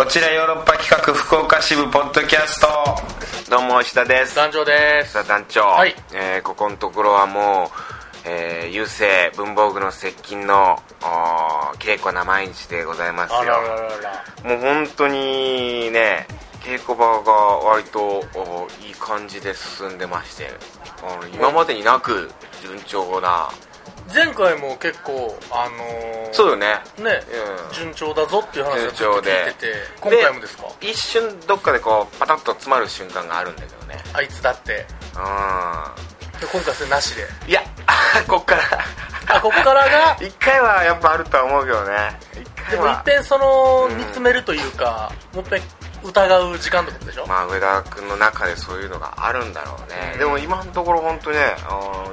こちらヨーロッパ企画福岡支部ポッドキャスト。どうも石田です。団長です。さあ団長、はい。えーここのところはもう、えー、郵政文房具の接近のおー稽古な毎日でございますよ。あらららら。もう本当にね稽古場が割とおいい感じで進んでましてあの今までになく順調な前回も結構あのー、そうよね。ね、うん。順調だぞっていう話をずっと聞いてて今回もですか？一瞬どっかでこうパタッと詰まる瞬間があるんだけどね。あいつだって。うで今回それなしで。んいや こっから。あここからが？一回はやっぱあるとは思うけどね。一で回は。も一遍そのうん。見つめるというか、もう一遍疑う時間ってことでしょ、まあ上田君の中でそういうのがあるんだろうね、うん。でも今のところ本当ね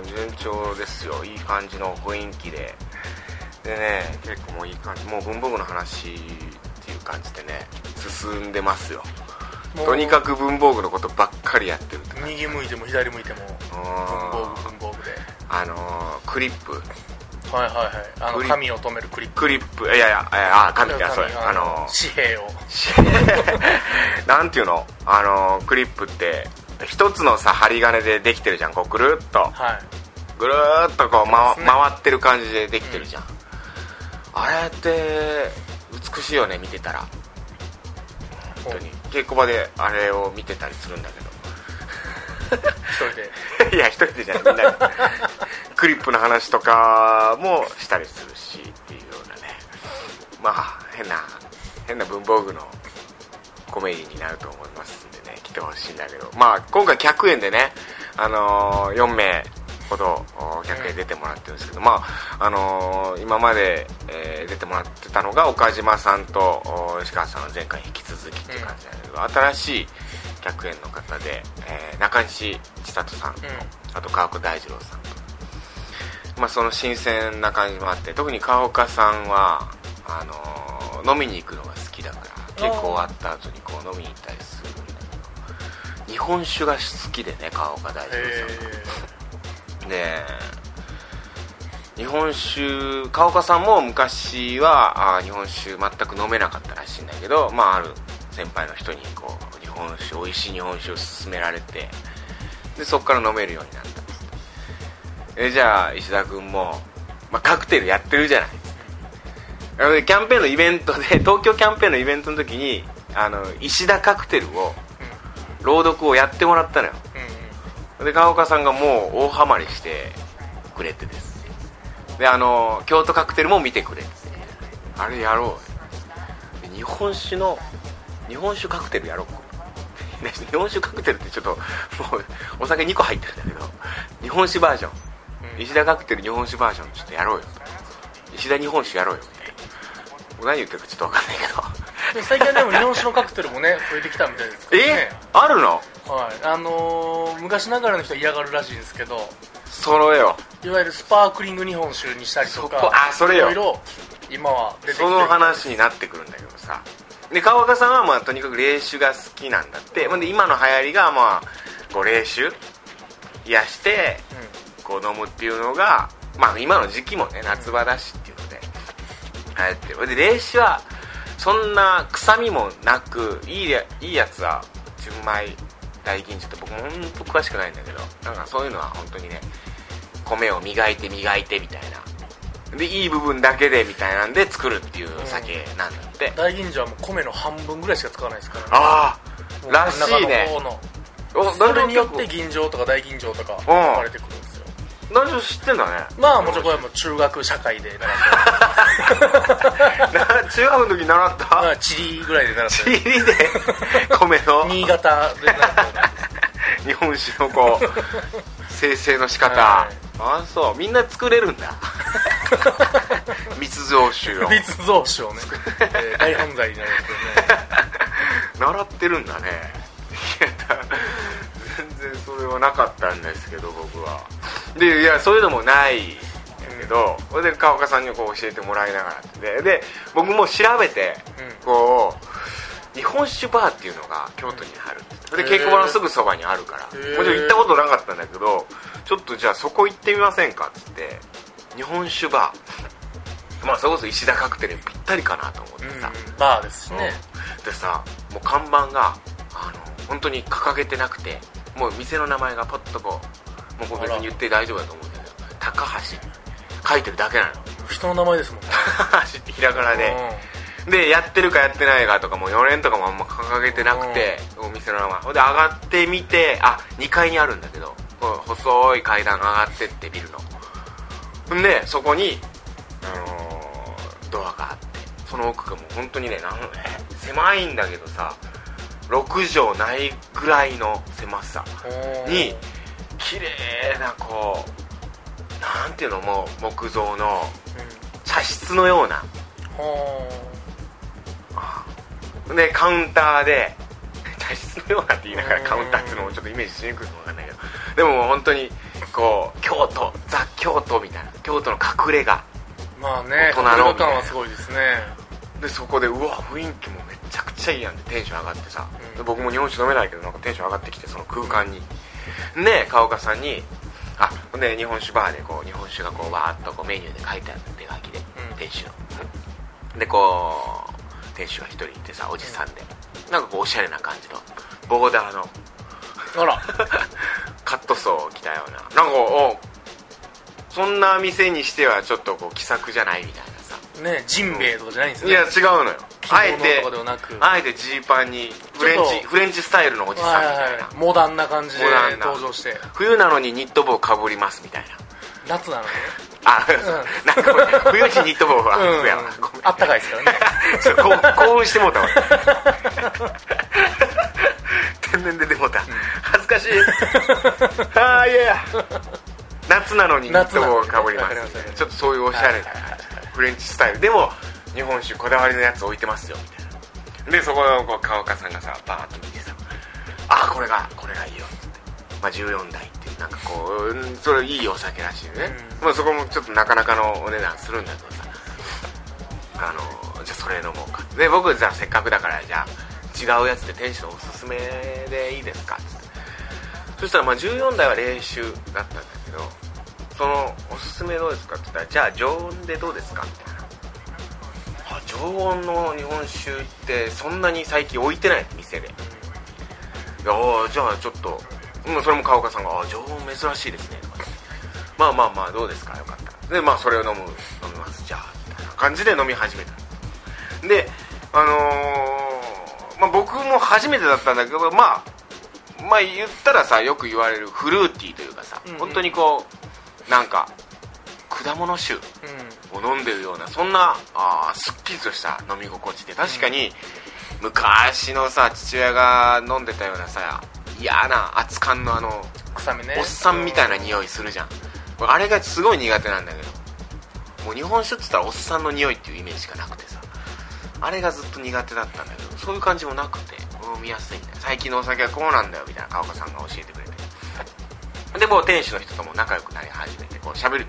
順調ですよ。いい感じの雰囲気で。でね結構もういい感じ。もう文房具の話っていう感じでね進んでますよ。とにかく文房具のことばっかりやってるって右向いても左向いても文房具文房具で。あのークリップはいはいはい。あの紙を留めるクリップ。クリップ。いやいやいやあ紙ってあそうや。あの紙幣を。なんていうの？あのクリップって一つのさ針金でできてるじゃん。こうぐるっと。はい。ぐるーっとこう、まね。回ってる感じでできてるじゃん、あれって美しいよね見てたら。本当に。稽古場であれを見てたりするんだけ一人で。ど いや一人でじゃない。みんなでクリップの話とかもしたりするしっていうようなね。まあ変な変な文房具のコメディになると思いますんでね来てほしいんだけど。まあ今回100円でねあのー4名ほどお100円出てもらってるんですけど、まああのー今まで、えー出てもらってたのが岡島さんとお吉川さんは前回引き続きっていう感じなんだけど、新しい100円の方で、えー中西千里さんと、うん。あと川岡大二郎さんと、まあ、その新鮮な感じもあって特に川岡さんはあのー飲みに行くのが好きだから結構終わった後にこう飲みに行ったりするんだけど日本酒が好きでね川岡大二郎さん。がえで日本酒川岡さんも昔はあー日本酒全く飲めなかったらしいんだけど、まあ、ある先輩の人にこう日本酒美味しい日本酒を勧められてでそこから飲めるようになったえじゃあ石田君も、まあ、カクテルやってるじゃない。キャンペーンのイベントで 東京キャンペーンのイベントの時にあの石田カクテルを朗読をやってもらったのよ。うん。うんで川岡さんがもう大ハマりしてくれてです。ねであの京都カクテルも見てくれて。あれやろう。で日本酒の日本酒カクテルやろう。ね 日本酒カクテルってちょっともうお酒2個入ってるんだけど日本酒バージョン。うん石田カクテル日本酒バージョンちょっとやろうよ。石田日本酒やろうよ。って何言ってるかちょっと分かんないけど。で最近はでも日本酒のカクテルもね増えてきたみたいですからえ？ねあるの？はい。あのー昔ながらの人は嫌がるらしいんですけど。揃えよ。いわゆるスパークリング日本酒にしたりとかあそれよ。いろ今は出てきてるその話になってくるんだけどさ。で川岡さんはまあとにかく冷酒が好きなんだって、ほんで今の流行りがまあこう冷酒冷やしてこう飲むっていうのがまあ今の時期もね夏場だしっていうので流行ってで冷酒はそんな臭みもなくいいやいいやつは純米大吟醸って僕も本当詳しくないんだけどなんかそういうのは本当にね米を磨いて磨いてみたいな。でいい部分だけでみたいなんで作るっていう酒なんだって、大吟醸はもう米の半分ぐらいしか使わないですからね。ああらしいね。おのそれによって男吟醸とか大吟醸とか生まれてくるんですよ女知ってんだね。まあもちろんこれはもう中学社会で習っな 中学の時習った？たまあ地理ぐらいで習った。チリで？米の？新潟で習った。日本酒のこう生成の仕方、はい。あそう。みんな作れるんだ。密造酒を。密造酒をね、えー大犯罪になるんですけどね。習ってるんだね。全然それはなかったんですけど僕はでいやそういうのもないけど、それで川岡さんにこう教えてもらいながらでで僕も調べて、うん。こう日本酒バーっていうのが京都にあるで稽古場のすぐそばにあるから。もちろん行ったことなかったんだけどちょっとじゃあそこ行ってみませんかっつって。日本酒バー。まあそれこそ石田カクテルにぴったりかなと思ってさ、うんバーですしね、ってさもう看板があの本当に掲げてなくてもう店の名前がポッとこうもうこれ別に言って大丈夫だと思うんだけど高橋。書いてるだけなの。人の名前ですもんね高橋ってひらがなで。でやってるかやってないかとかも4年とかもあんま掲げてなくてお店の名前。ほんで上がってみてあ2階にあるんだけど細い階段上がってってビルの。ほんでそこに、あのードアがあってその奥がもう本当にねなんえ狭いんだけどさ6畳ないぐらいの狭さうんに綺麗なこうなんていうのもう木造の茶室のような。うん。でカウンターで 茶室のようなって言いながらカウンターっていうのもちょっとイメージしにくいかもわかんないけど。でも本当にこう京都ザ京都みたいな京都の隠れ家。まあね大人の。隠れ家感はすごいですねでそこでうわ雰囲気もめちゃくちゃいいやんってテンション上がってさ、うん。で僕も日本酒飲めないけどなんかテンション上がってきてその空間に。で川岡さんにあほんで日本酒バーでこう日本酒がこうわーっとこうメニューで書いてある手書きで、うん。店主の。でこう店主が一人いてさおじさんで、なんかこうおしゃれな感じのボーダーのあら。カットソーを着たような。なんかおそんな店にしてはちょっとこう気さくじゃないみたいな。さねジンベエとかじゃないんですよね。いや違うのよ。あえてあえてジーパンにフレンチフレンチスタイルのおじさんみたいな、はいはいはい。モダンな感じで登場して。冬なのにニット帽かぶりますみたいな。夏なのにね。あ、なんかごめん。冬にニット帽はあったかいですからね。ちょっとこう興奮してもうたわ。天然で出もうた、恥ずかしい。ああいや夏なのにニット帽をかぶります。ちょっとそういうおしゃれなはいはいはいフレンチスタイル。でも日本酒こだわりのやつ置いてますよみたいな。でそこのこう川岡さんがさバーッと見てさあこれがこれがいいよって。まあ、14台っていうなんかこううんそれいいお酒らしいよね、うん。まあ、そこもちょっとなかなかのお値段するんだけどさ。あのじゃあそれ飲もうか。で僕じゃあせっかくだからじゃあ違うやつで店主のおすすめでいいですかっつって。そしたらまあ14台は冷酒だったんだけどそのおすすめどうですかって言ったらじゃあ常温でどうですかみたいな。あ常温の日本酒ってそんなに最近置いてない店で。いやあじゃあちょっと、うん、それも川岡さんが「あ常温珍しいですね」とか言ってまあまあまあどうですか？よかったら。でまあそれを飲む飲みます。じゃあみたいな感じで飲み始めた。であのーまあ僕も初めてだったんだけどまあまあ言ったらさよく言われるフルーティーというかさ、うんうん。本当にこうなんか果物酒うん。を飲んでるようなそんなあーすっきりとした飲み心地で確かに昔のさ父親が飲んでたようなさ嫌な熱燗のあの臭みね。おっさんみたいな匂いするじゃん。俺あれがすごい苦手なんだけどもう日本酒っつったらおっさんの匂いっていうイメージしかなくてさあれがずっと苦手だったんだけどそういう感じもなくて飲みやすいみたいな最近のお酒はこうなんだよみたいな川岡さんが教えてくれてでもう店主の人とも仲良くなり始めてこう喋る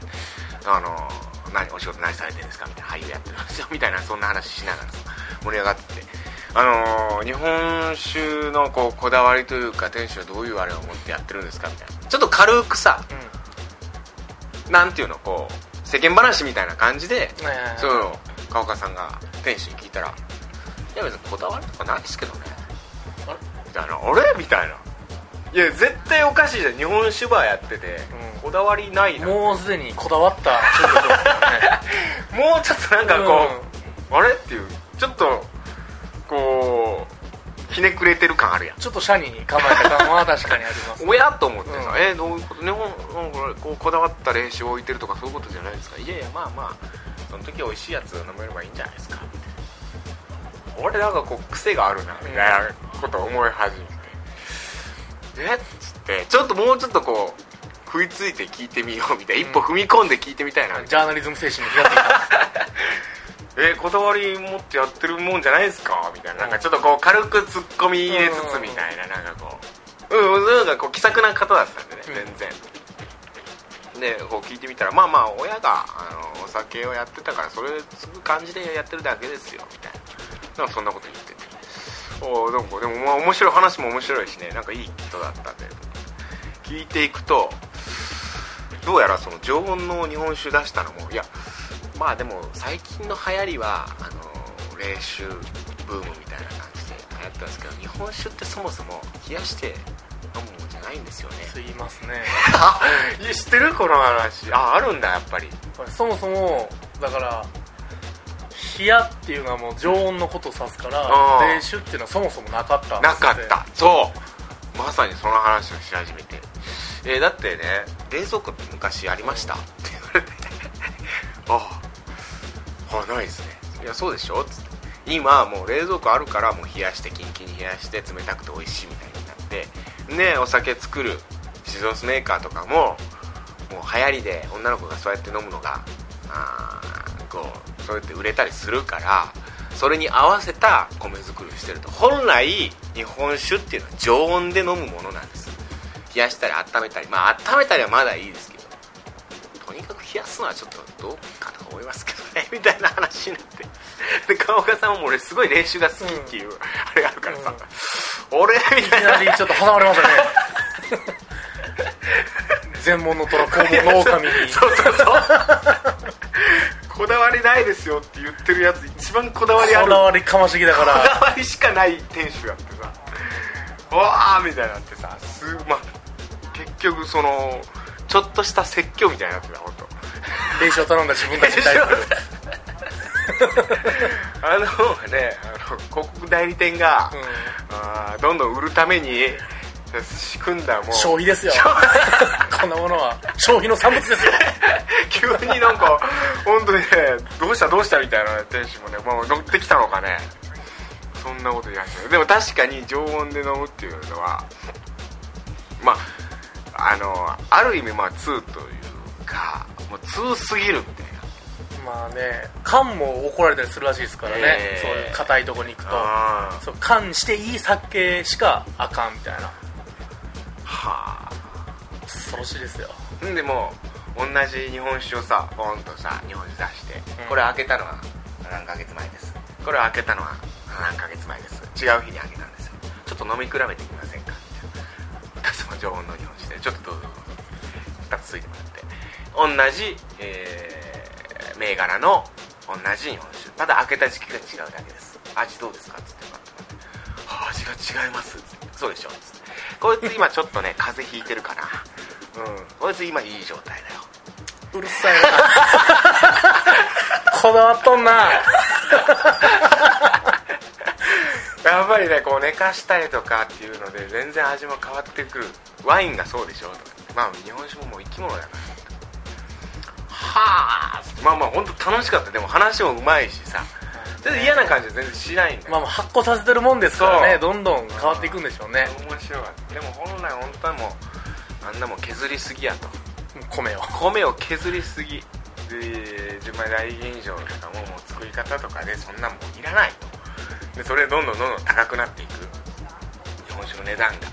あの何お仕事何されてるんですか？みたいな俳優やってるんですよ。みたいなそんな話しながらさ盛り上がってて。あの日本酒のこうこだわりというか店主はどういうあれを持ってやってるんですか？みたいな。ちょっと軽くさなんていうの？こう世間話みたいな感じでそういう川岡さんが店主に聞いたら「いや別にこだわりとかないですけどね」みたいな「あれ?」みたいな「いや絶対おかしいじゃん。日本酒バーやってて、うん。こだわりないな。ももうすでにこだわった。商品ですからねうちょっとなんかこう、あれっていう。ちょっとこうひねくれてる感あるやん。ちょっとシャに構えた感は確かにありますおやと思ってさ、うん。えどういうこと日本なんかこうこだわった練習を置いてるとかそういうことじゃないですか？いやいやまあまあその時美味しいやつ飲めればいいんじゃないですか俺なんかこう癖があるなみたいなことを思い始めて、えっ？つってちょっともうちょっとこう食いついて聞いてみようみたいな、一歩踏み込んで聞いてみたいな、ジャーナリズム精神に火がついた。えこだわり持ってやってるもんじゃないですか？みたいな。なんかちょっとこう軽くツッコミ入れつつみたいななんかこう。うんなんかこう気さくな方だったんでねうん。全然。でこう聞いてみたらまあまあ親があのお酒をやってたからそれ継ぐ感じでやってるだけですよみたいな。そんなこと言ってておおでもでもまあ面白い話も面白いしね。なんかいい人だったんで。聞いていくとどうやらその常温の日本酒出したのもいやまあでも最近の流行りはあの冷酒ブームみたいな感じでったんですけど日本酒ってそもそも冷やして飲むもんじゃないんですよね。言いますね。知ってるこの話。ああるんだやっぱりそもそもだから冷やっていうのはもう常温のことを指すから冷酒っていうのはそもそもなかったんですなかった。そう。まさにその話をし始めて、えーだってね冷蔵庫って昔ありました、って言われて。あああないですね。いやそうでしょ？つって。今もう冷蔵庫あるからもう冷やしてキンキンに冷やして冷たくて美味しいみたいになって。ねお酒作るシソースメーカーとかももう流行りで女の子がそうやって飲むのがあーこうそうやって売れたりするからそれに合わせた米作りをしてると。本来日本酒っていうのは常温で飲むものなんです。冷やしたり温めたり。まあ温めたりはまだいいですけど。とにかく冷やすのはちょっとどうかと思いますけどね。みたいな話になって。で川岡さんも俺すごい練習が好きっていう、あれがあるからさ、俺みいたいな。きなりちょっと離れましたね。全門の虎肛門の狼に。そうそうそうこだわりないですよって言ってるやつ一番こだわりあるこだわりかましてきだかこだらわりしかない店主があってさうわーみたいになってさすまあ結局そのちょっとした説教みたいになってた本当練習を頼んだ自分たちに対する。あのねあの広告代理店が、あーどんどん売るために仕組んだもう。消費ですよ。こんなものは。消費の産物ですよ。急になんか本当にねどうしたどうしたみたいな店主もねもう乗ってきたのかね。そんなこと言いましたよでも確かに常温で飲むっていうのはまああのある意味まあ2というかもう2すぎるみたいな。まあね缶も怒られたりするらしいですからね、えーそういう硬いとこに行くと。あそう缶していい酒しかあかんみたいなは恐ろしいですよ。でも同じ日本酒をさポンとさ日本酒出して、うん。これ開けたのは何ヶ月前です。これ開けたのは何ヶ月前です。違う日に開けたんですよ。ちょっと飲み比べてみませんか？みたいな。2つの常温の日本酒で。ちょっとどうぞどうぞ2つついてもらって。同じ、えー銘柄の同じ日本酒。ただ開けた時期が違うだけです。味どうですか？っつってパッと待って。はあ味が違います。っつって。そうでしょ？っつってこいつ今ちょっとね風邪ひいてるかな。うん。こいつ今いい状態だよ。うるさいな。こだわっとんな。やっぱりねこう寝かしたりとかっていうので全然味も変わってくる。ワインがそうでしょとかまあ日本酒ももう生き物だから。はあ。まあまあ本当楽しかった。でも話もうまいしさちょっと嫌な感じは全然しないんだよ、まあまあ発酵させてるもんですからねどんどん変わっていくんでしょうね。面白かったでも本来本当はもうあんなもん削りすぎやと。米を。米を削りすぎで純米大吟醸とかももう作り方とかでそんなもんいらないと。でそれでどんどんどんどん高くなっていく。日本酒の値段が。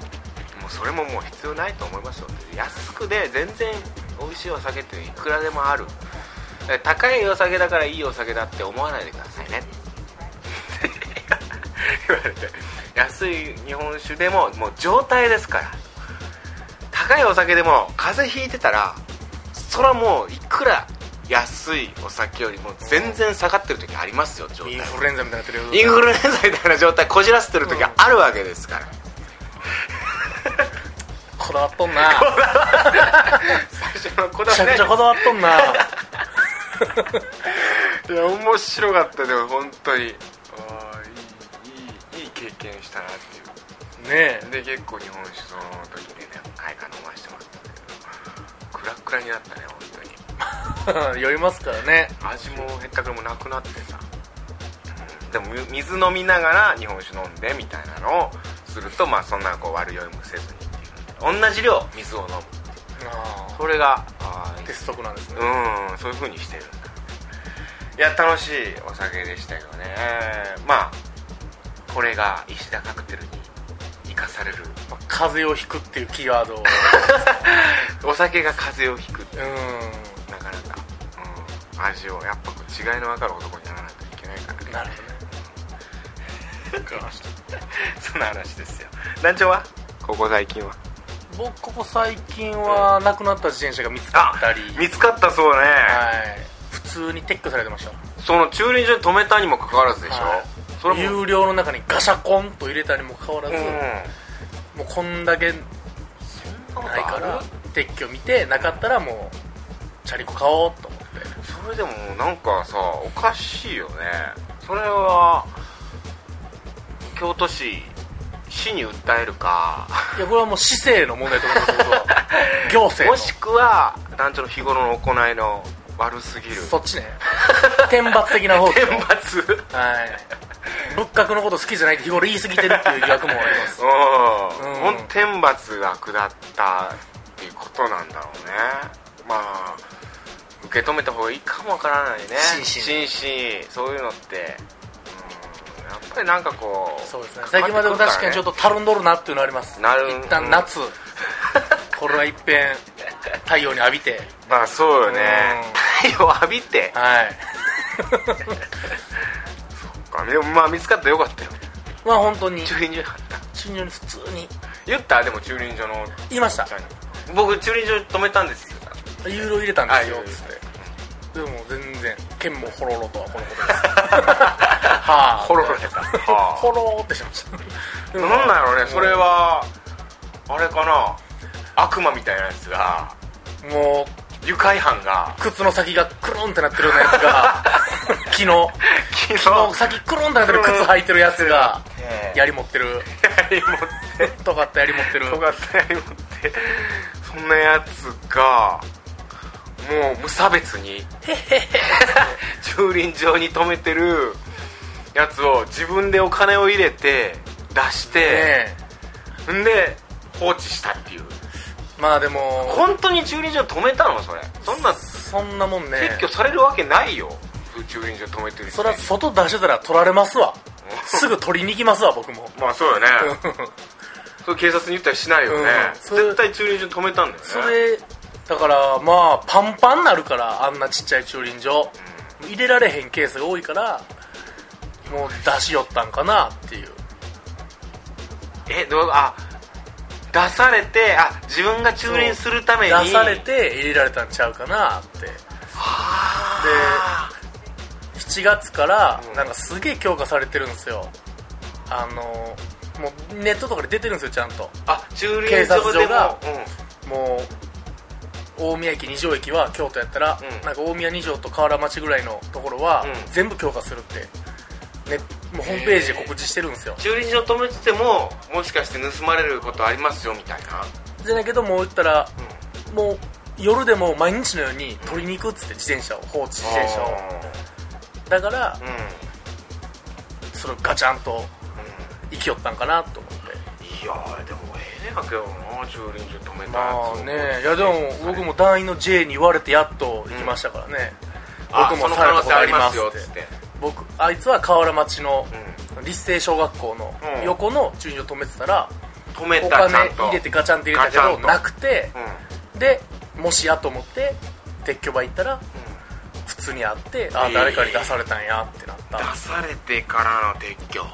もうそれももう必要ないと思いますよ。安くで全然美味しいお酒っていくらでもある。で高いお酒だからいいお酒だって思わないでくださいね言われて安い日本酒でももう状態ですから。高いお酒でも風邪ひいてたらそれはもういくら安いお酒よりも全然下がってる時ありますよ状態。インフルエンザみたいになってるインフルエンザみたいな状態こじらせてる時はあるわけですから、こだわっとんな。最初のこめちゃくちゃこだわっとんな。いや面白かったでも本当にしたなっていう。ねえ。で結構日本酒その時でね何回か飲ませてもらったんだけど。クラックラになったね本当に。酔いますからね。味もへったくれもなくなってさ、うんでもみ水飲みながら日本酒飲んでみたいなのをするとまあそんなこう悪酔いもせずにっていう。同じ量水を飲む。あそれが鉄則なんですね。うんそういう風にしてるんだ。いや楽しいお酒でしたけどね。まあこれが石田カクテルに生かされるまあ風邪をひくっていうキーワードを。お酒が風邪をひくう。なかなか、うん、味をやっぱ違いの分かる男にならないといけないから。ねんなるほどね。そん。な話ですよ。団長は？ここ最近は。僕ここ最近は亡くなった自転車が見つかったり。見つかったそうね、はい。普通に撤去されてました。その駐輪場に止めたにもかかわらずでしょ、はいそれも有料の中にガシャコンと入れたにもかかわらず、うん。もうこんだけないから撤去見てなかったらもうチャリコ買おうと思って。それでもなんかさおかしいよね。それは京都市市に訴えるか。いやこれはもう市政の問題と思います僕は。行政の。もしくは団長の日頃の行いの悪すぎる。そっちね。天罰的な方。天罰。はい。仏閣のこと好きじゃないって日頃言い過ぎてるっていう疑惑もあります。うんうん。ほんと天罰が下ったっていうことなんだろうね。まあ受け止めた方がいいかもわからないね。真摯真摯そういうのって、うん、やっぱりなんかこうそうですね。最近までも確かにちょっとたるんどるなっていうのあります。なる。一旦夏。これは一遍太陽に浴びて。まあそうよね太陽浴びて。はい。でもまあ見つかったらよかったよ。まあ本当に。駐輪場にあった。中に普通に。言った？でも駐輪場の。言いました。僕駐輪場に止めたんですよ。ユーロ入れたんです。よあつって。でも全然剣もほろろとはこのことです。はあ。ほろろやった。はあ。ほろーってしました。なんだろうねそれはあれかな？悪魔みたいなやつが。も愉快犯がう靴の先がクルンってなってるようなやつが 昨日。昨昨日先クルンってなってる靴履いてるやつがええ。槍持ってる。槍持って尖った槍持ってる尖った槍持ってそんなやつがもう無差別に 駐輪場に止めてるやつを自分でお金を入れて出して、ねんで放置したっていう。えまあでも本当に駐輪場止めたのそれ？そんなそんなもんね。撤去されるわけないよ。駐輪場止めてる人それは外出してたら取られますわ。すぐ取りに行きますわ僕も。まあそうよね。それ警察に言ったりしないよね、うん。絶対駐輪場止めたんだよね。それだからまあパンパンになるからあんなちっちゃい駐輪場。入れられへんケースが多いからもう出しよったんかなっていう。えどうあ出されてあ自分が駐輪するために出されて入れられたんちゃうかなって。は7月からうん。なんかすげえ強化されてるんですよ。あのもうネットとかで出てるんですよちゃんと。あ駐輪警察署がうん。もう大宮駅二条駅は京都やったら、うん。なんか大宮二条と河原町ぐらいのところは、うん。全部強化するって、ね、もうホームページで告知してるんですよ。駐輪場止めててももしかして盗まれることありますよみたいな。じゃないけどもう言ったら、もう夜でも毎日のように取りに行くっつって自転車を放置自転車を。だからうんうんそれをガチャンと生きよったんかなと思って。いやーでもええねやけどな駐輪場止めたまあね。いやでも僕も団員の J に言われてやっと行きましたからね、あ僕もされたことあありますすっってつって僕あいつは河原町のう立成小学校のうん。横の駐輪場止めてたら止めおたちゃんと。金入れてガチャンって入れたけどなくてうん。でもしやと思って撤去場行ったら普通にあってあえー誰かに出されたんやってなった、出されてからの撤去。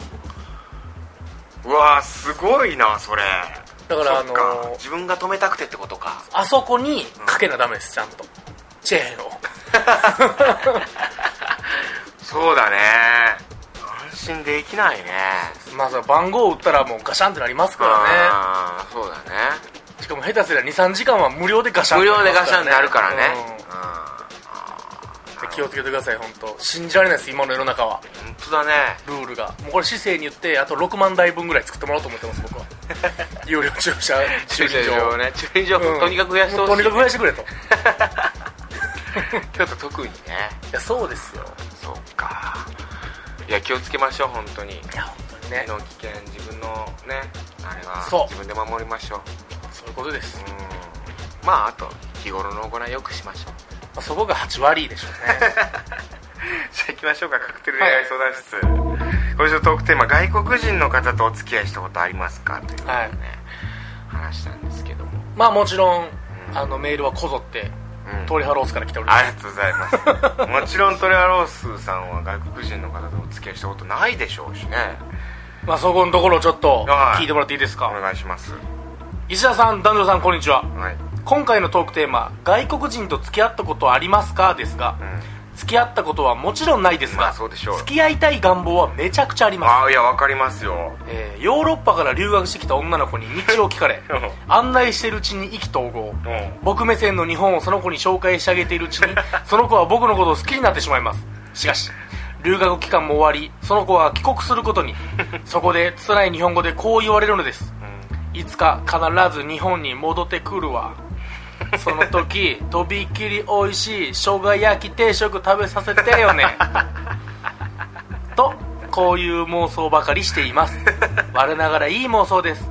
うわーすごいなそれ。だからあそっか。の自分が止めたくてってことか。あそこにかけなダメですちゃんと。チェーンをそうだね。安心できないね。まあその番号を打ったらもうガシャンってなりますからああそうだね。ねしかも下手すりゃ23時間は無料でガシャン無ってなります料でガシャンになるからね。うん。気をつけてください本当。信じられないです今の世の中は。うん本当だね。ルールが。もうこれ市政に言ってあと6万台分ぐらい作ってもらおうと思ってます僕は。有料駐車駐車場をね。駐輪場。うんとにかく増やしてほしい、もうとにかく増やしてくれと。い 京都特にね。やそうですよ。そっか。いや気をつけましょう本当に。いや本当にね。身の危険自分のねあれはそう。自分で守りましょう。そういうことです、うん。まああと日頃の行いよくしましょう。まあ、そこが8割でしょうね。じゃあ行きましょうかカクテル恋愛相談室、今週のトークテーマ外国人の方とお付き合いしたことありますか？というね、はい。話したんですけども、まあもちろん。あのメールはこぞってうん。トリハロースから来ております。ありがとうございます。もちろんトレアロースさんは外国人の方とお付き合いしたことないでしょうしね。まあそこのところをちょっとはい。聞いてもらっていいですか、お願いします。石田さん男女さんこんにちは。はい。今回のトークテーマ「外国人と付き合ったことありますか?」ですがうん付き合ったことはもちろんないですが、まあそうでしょう。付き合いたい願望はめちゃくちゃあります。ああいやわかりますよ。えーヨーロッパから留学してきた女の子に道を聞かれうん。案内してるうちに意気投合。うん。僕目線の日本をその子に紹介してあげているうちに その子は僕のことを好きになってしまいます。しかし留学期間も終わりその子は帰国することに そこで辛い日本語でこう言われるのです。いつか必ず日本に戻ってくるわその時とびきり美味しい生姜焼き定食食べさせてよね。とこういう妄想ばかりしています。我ながらいい妄想です。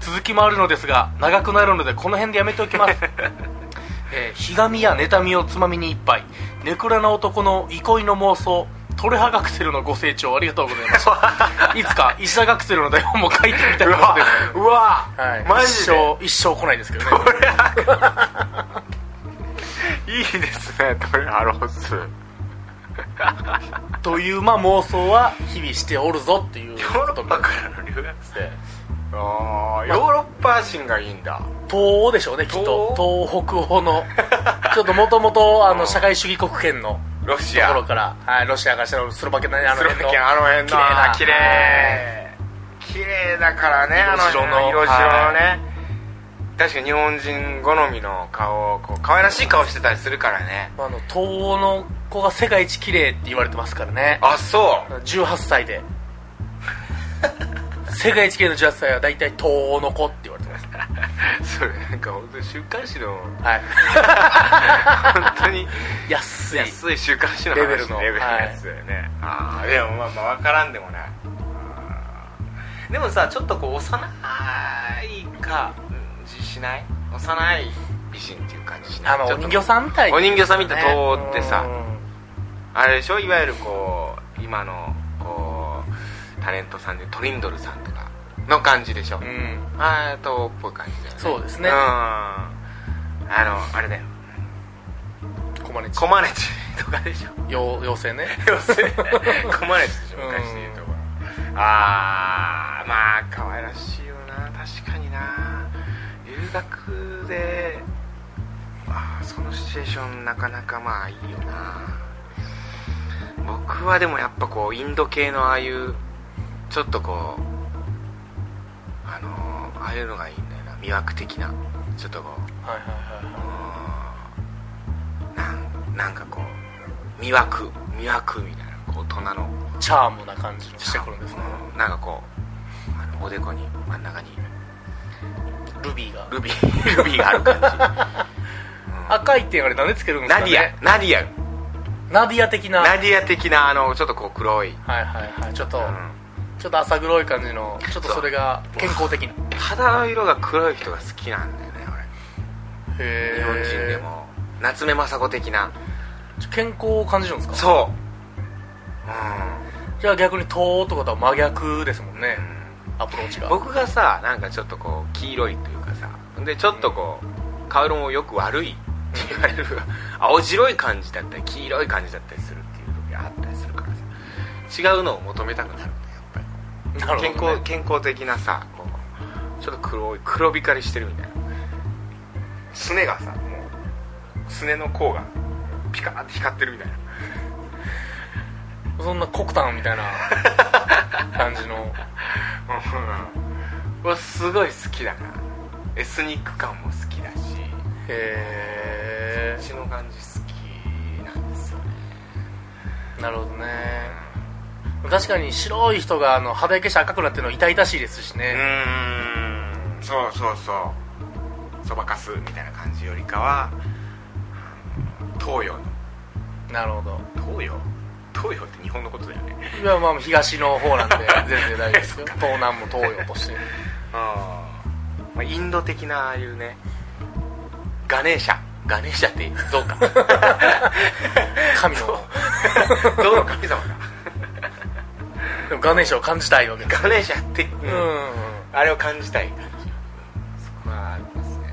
続きもあるのですが長くなるのでこの辺でやめておきます。えーひがみや妬みをつまみに一杯。ネクラな男の憩いの妄想トレハガクセルのご清聴ありがとうございました いつか石田ガクセルの台本も書いてみたいうものわですうわ、はい、マジ一で生一生来ないですけどね。いいですねトレハロース というまあ妄想は日々しておるぞっていう。ヨーロッパからの留学生。ああ。ヨーロッパ人がいいんだ。東欧でしょうねきっと。東北欧の。ちょっともともとあの社会主義国圏のロシア。ところから、はい、ロシアからしたらスロバキアのあのスロ辺のバキアあの辺の。綺麗な綺麗。綺麗。だからねあの色白の色白のはね確かに日本人好みの顔こう可愛らしい顔してたりするからね。あの東欧の子が世界一綺麗って言われてますからね。あそう。18歳で。世界一綺麗の18歳は大体東欧の子って それなんか本当に週刊誌のはい。本当に安い。安い週刊誌の話レベルの。やつだよね、ああでもまあまあ分からんでもない。でもさちょっとこう幼いかうんじしない？幼い美人っていう感じしない？あのお人形さんみたいお人形さんみたいに通ってさうん。あれでしょ？いわゆるこう今のこうタレントさんでトリンドルさんとかの感じでしょ、うん。あーとっぽい感じだよね。そうですね。うん。あのあれだよ。コマネチ。コマネチとかでしょ。妖妖精ね。要するにコマネチでしょ昔で言うとこ。ろああまあ可愛らしいよな。確かにな。留学であーそのシチュエーションなかなかまあいいよな。僕はでもやっぱこうインド系のああいうちょっとこうあのーああいうのがいいんだよな魅惑的な。ちょっとこうはいはいはいはなんなんかこう魅惑魅惑みたいなこう大人のいチャームな感じのしてくるんですね。うんなんかこうあのおでこに真ん中にルビーが。ルビー ルビーがある感赤い点あれなんでつけるんじですかナディねアナディア。ナディア的な。ナディア的なあのちょっとこう黒い、はいはいはい。ちょっと、うんちょっと浅黒い感じのちょっとそれが健康的な。肌の色が黒い人が好きなんだよねへ俺日本人でも。夏目雅子的な。健康を感じるんですか？そう。うん。じゃあ逆に東欧とかとは真逆ですもんね。アプローチが。僕がさなんかちょっとこう黄色いというかさでちょっとこう顔色もよく悪い。って言われる青白い感じだったり黄色い感じだったりするっていう時があったりするからさ。違うのを求めたくなるなるほど、ね、健康健康的なさこうちょっと黒い黒光りしてるみたいな。すねがさもうすねの甲がピカーって光ってるみたいな。そんな黒炭みたいな 感じの。うん。すごい好きだからエスニック感も好きだし。へこっちの感じ好きなんですよね。えなるほどね確かに白い人があの肌焼けして赤くなってるの痛々しいですしうね、ーんそうそうそう。そばかすみたいな感じよりかはうん東洋の。なるほど。東洋？東洋って日本のことだよね。いやまあ東の方なんで 全然大丈夫ですよ。東南も東洋として。あー。まあインド的なああいうねガネーシャ。ガネーシャって象か。神の象の 神様かでもガネーシャを感じたいわけガネーシャって、うん。あれを感じたい感じ。そこはありますね。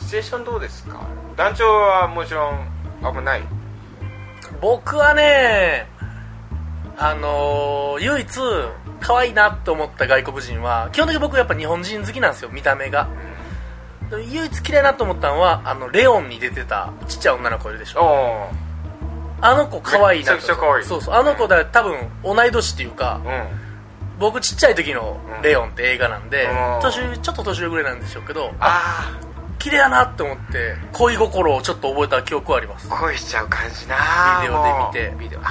シチュエーションどうですか？団長はもちろんあんまない？僕はねあのー唯一可愛いなって思った外国人は基本的に僕やっぱ日本人好きなんですよ見た目が。で唯一綺麗なと思ったのはあのレオンに出てたちっちゃい女の子いるでしょ。おあの子可愛いなめちゃくちゃ可愛い。そうそうあの子だ多分同い年っていうかうん。僕ちっちゃい時の「レオン」って映画なんで、うん。年上ちょっと年上ぐらいなんでしょうけどあ綺麗やなって思って恋心をちょっと覚えた記憶はあります。あ恋しちゃう感じな。ビデオで見て。ビデオ。あ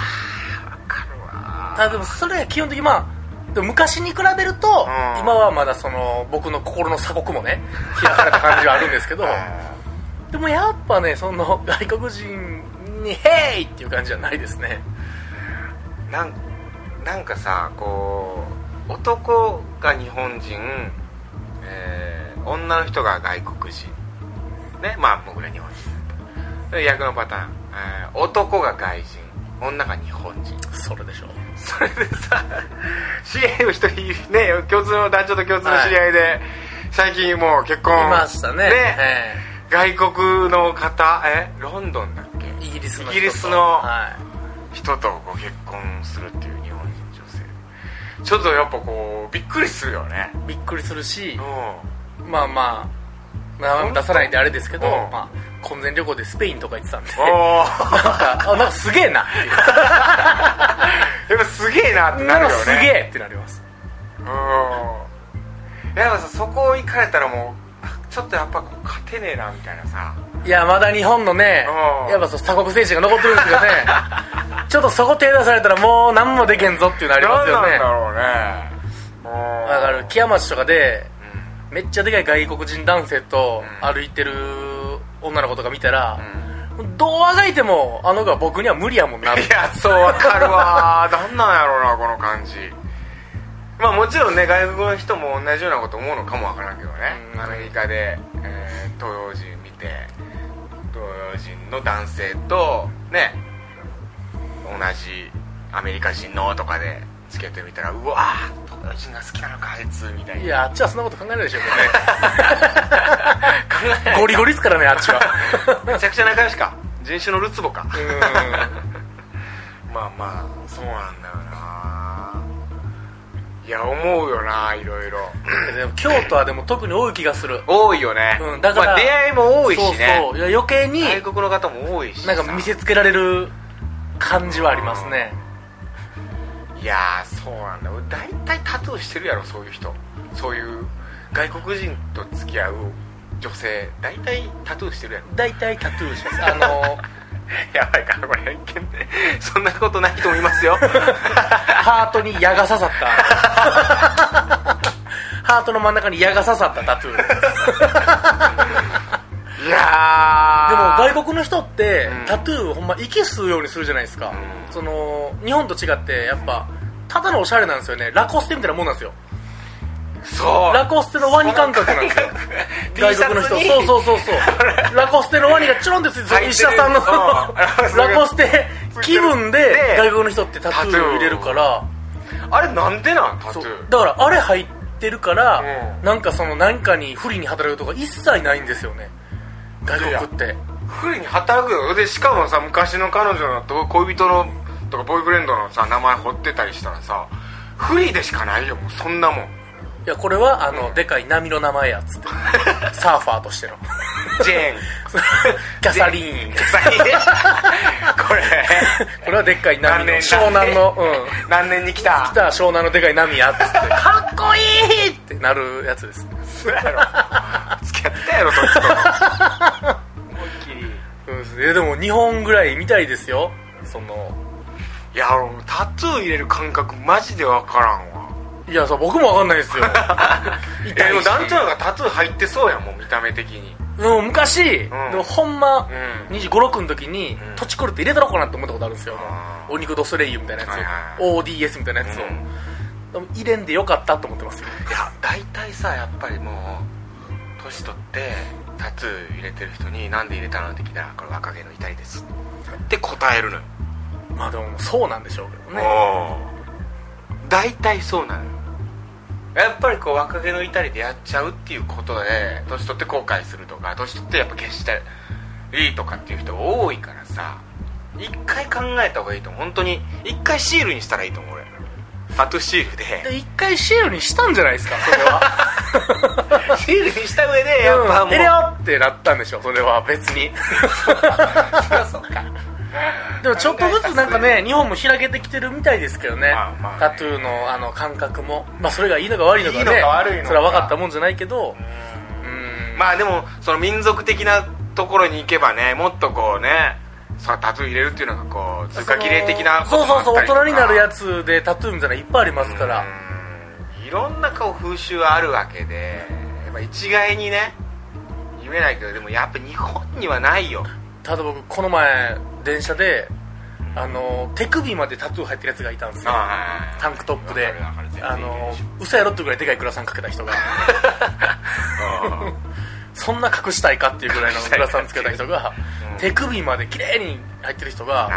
あわかるわ。ただでもそれは基本的にまあ昔に比べると、うん。今はまだその僕の心の鎖国もね開かれた感じはあるんですけど でもやっぱねその外国人に「ヘイ!」っていう感じじゃないですね。なんなんかさこう男が日本人、えー女の人が外国人。ねまあ僕ら日本人で逆のパターン、えー男が外人。女が日本人。それでしょそれでさ知り合いの一人ね共通の男女と共通の知り合いで、最近もう結婚。いましたね。え外国の方え？ロンドンだイギリスの人と。イギリスのは人とこう結婚するっていう日本人女性。ちょっとやっぱこうびっくりするよね。い、びっくりするしうん。まあまあ名前も出さないんであれですけど、うん。まあ、婚前旅行でスペインとか行ってたんで。おなんかあなんかすげえなっていう。やっぱすげえなってなるよね。すげえってなります。うん。やっぱさそこ行かれたらもうちょっとやっぱ勝てねえなみたいなさいやまだ日本のねうん。やっぱ鎖国精神が残ってるんですよね。ちょっとそこ手出されたらもう何もできんぞっていうのありますよね。何なんだろうね。うん。だから木屋町とかでめっちゃでかい外国人男性とうん。歩いてる女の子とか見たらう、ん。どうあがいてもあの子は僕には無理やもんなうんいやそうわかるわ。なんなんやろうなこの感じ。まあもちろんね外国の人も同じようなこと思うのかもわからんけどね、うん。アメリカで、えー東洋人見て人の男性とね同じアメリカ人のとかで付き合ってみたらうわ東洋人が好きなのかあいつみたいな。いやあっちはそんなこと考えないでしょうけどね。ゴリゴリっすからねあっちは。めちゃくちゃ仲良しか。人種のるつぼか。う まあまあそうなんだよないや思うよないろいろ。んでも京都はでも特に多い気がする。多いよね、うんだからまあ、出会いも多いしね。そうそう。いや余計に外国の方も多いしさ。なんか見せつけられる感じはありますね。いやーそうなんだ。俺大体タトゥーしてるやろそういう人。そういう外国人と付き合う女性。大体タトゥーしてるやろ。大体タトゥーします。あのやばいかなこれ偏見でそんなことない人もいますよ。ハートに矢が刺さった。ハートの真ん中に矢が刺さったタトゥー。いやでもー外国の人って、うん。タトゥーをほんま息吸うようにするじゃないですか、うん。その日本と違ってやっぱただのおしゃれなんですよね。ラコステみたいなもんなんですよそう。ラコステのワニ感覚なんですよ。外国の人。そうそうそうそう。ラコステのワニがチュロンってついて入ってる石田さんのう。ん ラコステ気分でで外国の人ってタトゥーを入れるから。あれなんでなん？タトゥー。だからあれ入ってるから、うん。なんかその何かに不利に働くとか一切ないんですよね。外国って。不利に働く。よでしかもさ昔の彼女のと恋人のとかボーイフレンドのさ名前彫ってたりしたらさ不利でしかないよもうそんなもんいやこれはあの、でかい波の名前やっつって。サーファーとしての。ジェーン。キャサリーン。これ。これはでっかい波の。湘南のうん。何年に来た？来た湘南のでかい波やっつって。かっこいいってなるやつです。そうやろ。付き合ったやろそいつと。思いっきり。そうですねでも2本ぐらい見たいですよ。その。いや俺タトゥー入れる感覚マジで分からんわいやそう僕もわかんないですよ。いやでも団長がタトゥー入ってそうやもん見た目的に。でも昔、ん。でもほんま、うん。2 5 6の時に、ん。土地狂って入れたろうかなって思ったことあるんですよ、あー。お肉ドスレイユみたいなやつを、はいはい ODS みたいなやつを、うん。でも入れんでよかったと思ってますよ。いや大体さやっぱりもう年取ってタトゥー入れてる人になんで入れたのって聞いたらこれ若気の至りです。って答えるのよ。まあでもそうなんでしょうけどね大体そうなのよ。やっぱりこう若気の至りでやっちゃうっていうことで年取って後悔するとか年取ってやっぱ消していいとかっていう人が多いからさ一回考えた方がいいと思う。本当に一回シールにしたらいいと思う俺。タトゥーシールで。で一回シールにしたんじゃないですかそれは。シールにした上でやっぱもう、うん。入れようってなったんでしょそれは別に。そりゃそうかでもちょっとずつなんかね日本も開けてきてるみたいですけどね,、まあまあ。ねタトゥーのあの感覚も。まあそれがいいのか悪いのかね。それは分かったもんじゃないけど。うん。まあでもその民族的なところに行けばねもっとこうねさタトゥー入れるっていうのがこう通過儀礼的なそうそうそう大人になるやつでタトゥーみたいなのいっぱいありますから。うん。いろんなこう風習あるわけでやっぱ一概にね言えないけどでもやっぱ日本にはないよただ僕この前電車であの手首までタトゥー入ってるやつがいたんですよ。あタンクトップで。あの嘘やろってぐらいでかいグラサンかけた人が。そんな隠したいかっていうぐらいの グラサンつけた人がうん手首まで綺麗に入ってる人が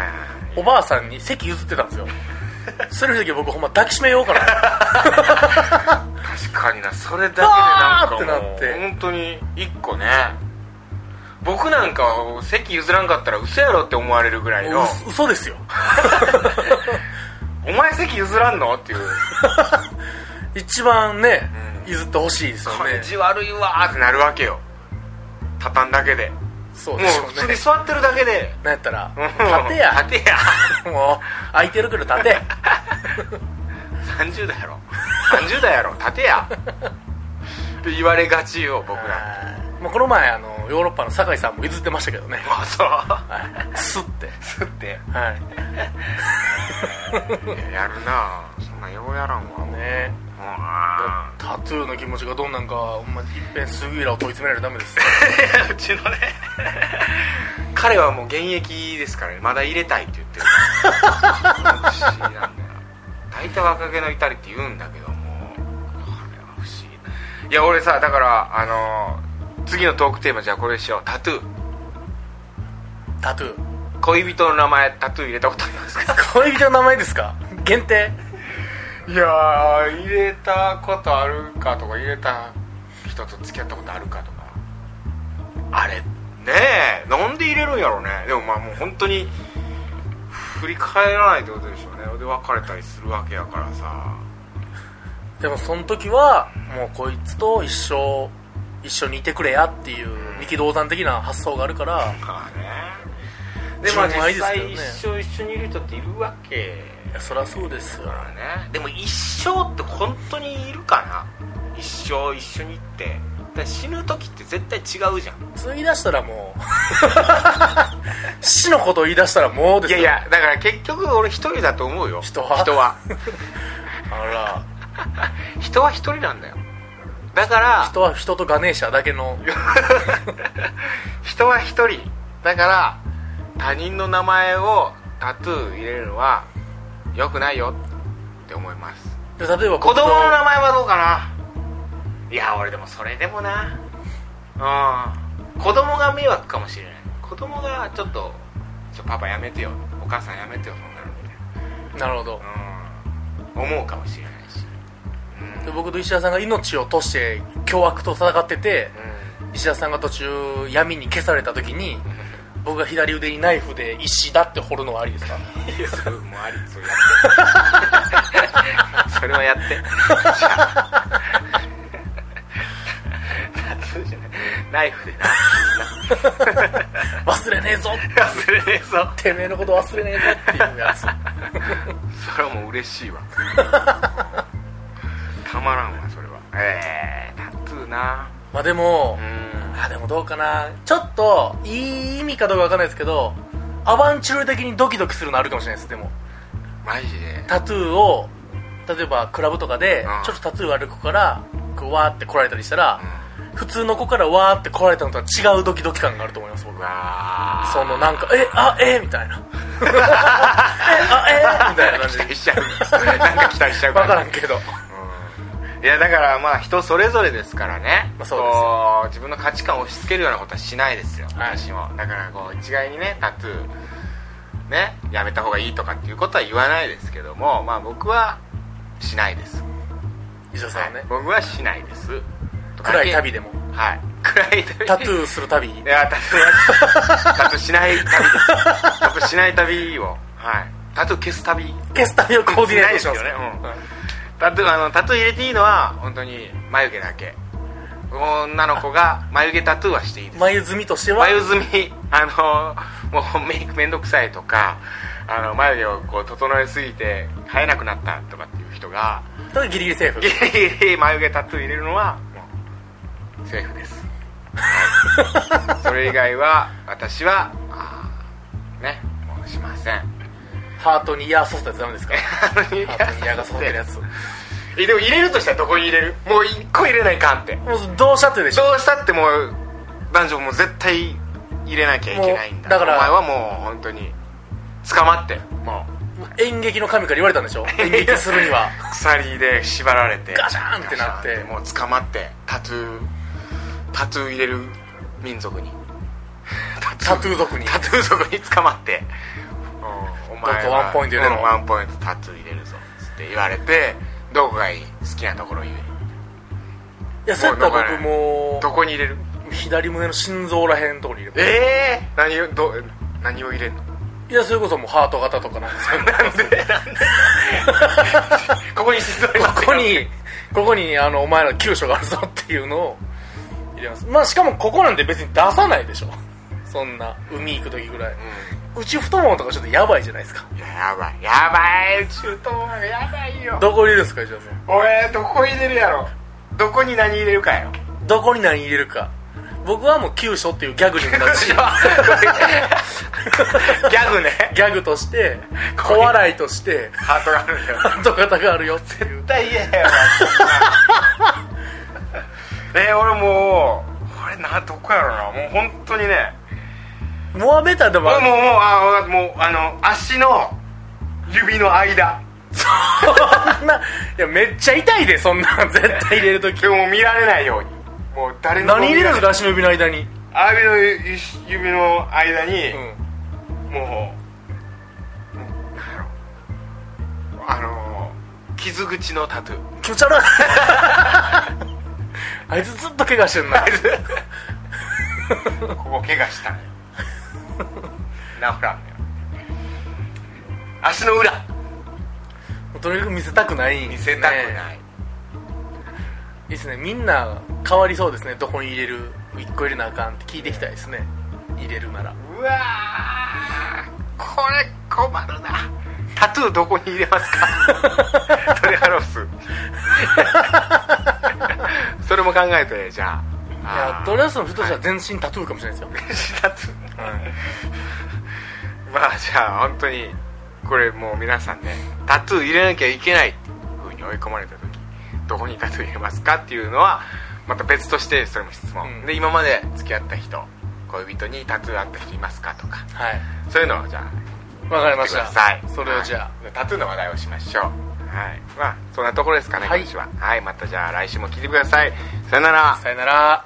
おばあさんに席譲ってたんですよ。それの時僕ほんま抱きしめようかな確かになそれだけでなんかもう本当に一個ね僕なんかは席譲らんかったら嘘やろって思われるぐらいの。う嘘ですよ。お前席譲らんの？っていう。一番ねうん。譲ってほしいですよね。感じ悪いわーってなるわけよ。畳んだけで。そうでしょう普通にね座ってるだけで。なんやったらうん。立てや。立てや。もう空いてるけど立て。30代やろ。30代やろ。立てや。って言われがちよ僕らまあこの前あのヨーロッパの酒井さんも譲ってましたけどね。あそう。はい。スッて。すって。はい。いややるな。そんなんようやらんわ。ね。うタトゥーの気持ちがどんなんかほんまいっぺんスグイラを問い詰めないとダメです うちのね。彼はもう現役ですからね。まだ入れたいって言ってる。不思議なんだよ。大体若気の至りって言うんだけども。これは不思議。いや俺さだからあの次のトークテーマじゃあこれにしよう。タトゥー。タトゥー。恋人の名前タトゥー入れたことありますか？恋人の名前ですか？限定？いやー入れたことあるかとか入れた人と付き合ったことあるかとか。あれ。ねえなんで入れるんやろうね。でもまあもう本当に振り返らないってことでしょうね。で別れたりするわけやからさ。でもその時はもうこいつと一生一緒にいてくれやっていう三木道山的な発想があるからまあね。でまあ実際一生一緒にいる人っているわけ。いやそりゃそうですよ。ね。でも一生って本当にいるかな。一生一緒にって。死ぬ時って絶対違うじゃん。そう言い出したらもう 死のことを言い出したらもうですよ。いやいやだから結局俺一人だと思うよ。人は？人は。あら。人は一人なんだよだから人は人とガネーシャだけの。人は一人。だから他人の名前をタトゥー入れるのは良くないよ。って思います。で例えば子供の名前前はどうかな？いや俺でもそれでもな。うん。子供が迷惑かもしれない。子供がちょっとちょパパやめてよ。お母さんやめてよそんなのみたいな。るほど。なうん。思うかもしれないで僕と石田さんが命を賭して凶悪と戦っててう石田さんが途中闇に消された時に僕が左腕にナイフで石だって掘るのはありですか？んいやそれもありそれやって それはやって。ナイフでな。忘れねえぞ。忘れねえぞ。てめえのこと忘れねえぞっていうやつ。それはもう嬉しいわたまらんわそれは。ええー、タトゥーな。まあでもうん。あでもどうかな。ちょっといい意味かどうかわかんないですけどアバンチュール的にドキドキするのあるかもしれないですでも。マジで？タトゥーを例えばクラブとかでうん。ちょっとタトゥーある子からこうわーって来られたりしたら普通の子からわーって来られたのとは違うドキドキ感があると思います僕うはそのなんかえあえみたいな。えあえみたいな感じ。で期待しちゃう。なんか期待しちゃう分からんけどいやだからまあ人それぞれですからね、まあそうですよ。こう自分の価値観を押し付けるようなことはしないですよ、はい。私も。だからこう一概にねタトゥーねやめた方がいいとかっていうことは言わないですけどもまあ僕はしないです、石田さんはね。僕はしないです。暗い旅でも。はい。暗い旅。タトゥーする旅？いやタトゥーや タトゥーしない旅です。タトゥーしない旅を。はい。タトゥー消す旅。消す旅をコーディネートします。ないですよね。うん。はいタトゥーあのタトゥー入れていいのは本当に眉毛だけ。女の子が眉毛タトゥーはしていいです。眉墨としては？眉墨。あのもうメイクめんどくさいとかあの眉毛をこう整えすぎて生えなくなったとかっていう人がそれギリギリセーフ？ギリギリ眉毛タトゥー入れるのはもうセーフです、はい。それ以外は私はあーねもうしませんハートにイヤーさせたやつダメですか？ハートにイヤーがさせてるやつ。えでも入れるとしたらどこに入れる？もう一個入れないかんって。もうどうしたってでしょ。どうしたってもう男女もう絶対入れなきゃいけないんだ。だからお前はもう本当に捕まって。も演劇の神から言われたんでしょ？演劇するには。う鎖で縛られて。ガシャーンってなって。もう捕まってタトゥータトゥー入れる民族に。タタトゥー族に。タトゥー族に捕まって。うんお前はどこワンポイント入れろ。うんワンポイントタトゥー入れるぞつって言われてどこがいい好きなところ言えいやそうやったら僕もどこに入れる？左胸の心臓らへんのところに入れますええ何をど何を入れるの？いやそれこそもうハート型とかなんですよなんで？なんで？ここに心臓ここにここにあのお前ら急所があるぞっていうのを入れます。まあしかもここなんて別に出さないでしょそんな海行く時ぐらい。内太ももとかちょっとやばいじゃないですか。いややばい。やばい。中東はやばいよ。どこ入れるんですかじゃあもう。俺どこ入れるやろ。どこに何入れるかよ。どこに何入れるか。僕はもう急所っていうギャグにもなるし ギャグね。ギャグとして小笑いとしてハートがあるんだよ。ハート型があるよっていう。絶対嫌やわ。え 俺もう俺などこやろな。もう本当にねモアベタでももうもうもうあもうあの足の指の間。そんないやめっちゃ痛いでそんなん絶対入れるときでも見られないように。もう誰にも何入れるんですかか足の指の間に？指の指の間に、うんもうもうなんやろ。あの傷口のタトゥー。気持ち悪い。あいつずっと怪我してんな。ここ怪我した。ん よ治ら足の裏。とにかく見せたくないん見ですねせたくない、いいですね。みんな変わりそうですね。どこに入れる？1個入れなあかんって聞いていきたいですね。入れるなら。うわー。これ困るな。タトゥーどこに入れますか？トリハロス。それも考えてじゃいあやトレアスの人としては全身タトゥーかもしれないですよ、タトゥーまあじゃあ本当にこれもう皆さんねタトゥー入れなきゃいけないっていう風に追い込まれた時どこにタトゥー入れますかっていうのはまた別としてそれも質問、うん。で今まで付き合った人恋人にタトゥーあった人いますかとか。はい。そういうのをじゃあわかりました。それをじゃあ、はいタトゥーの話題をしましょう。はい。まあそんなところですかね、はい。今週は。はい。またじゃあ来週も聞いてください。さよなら。さよなら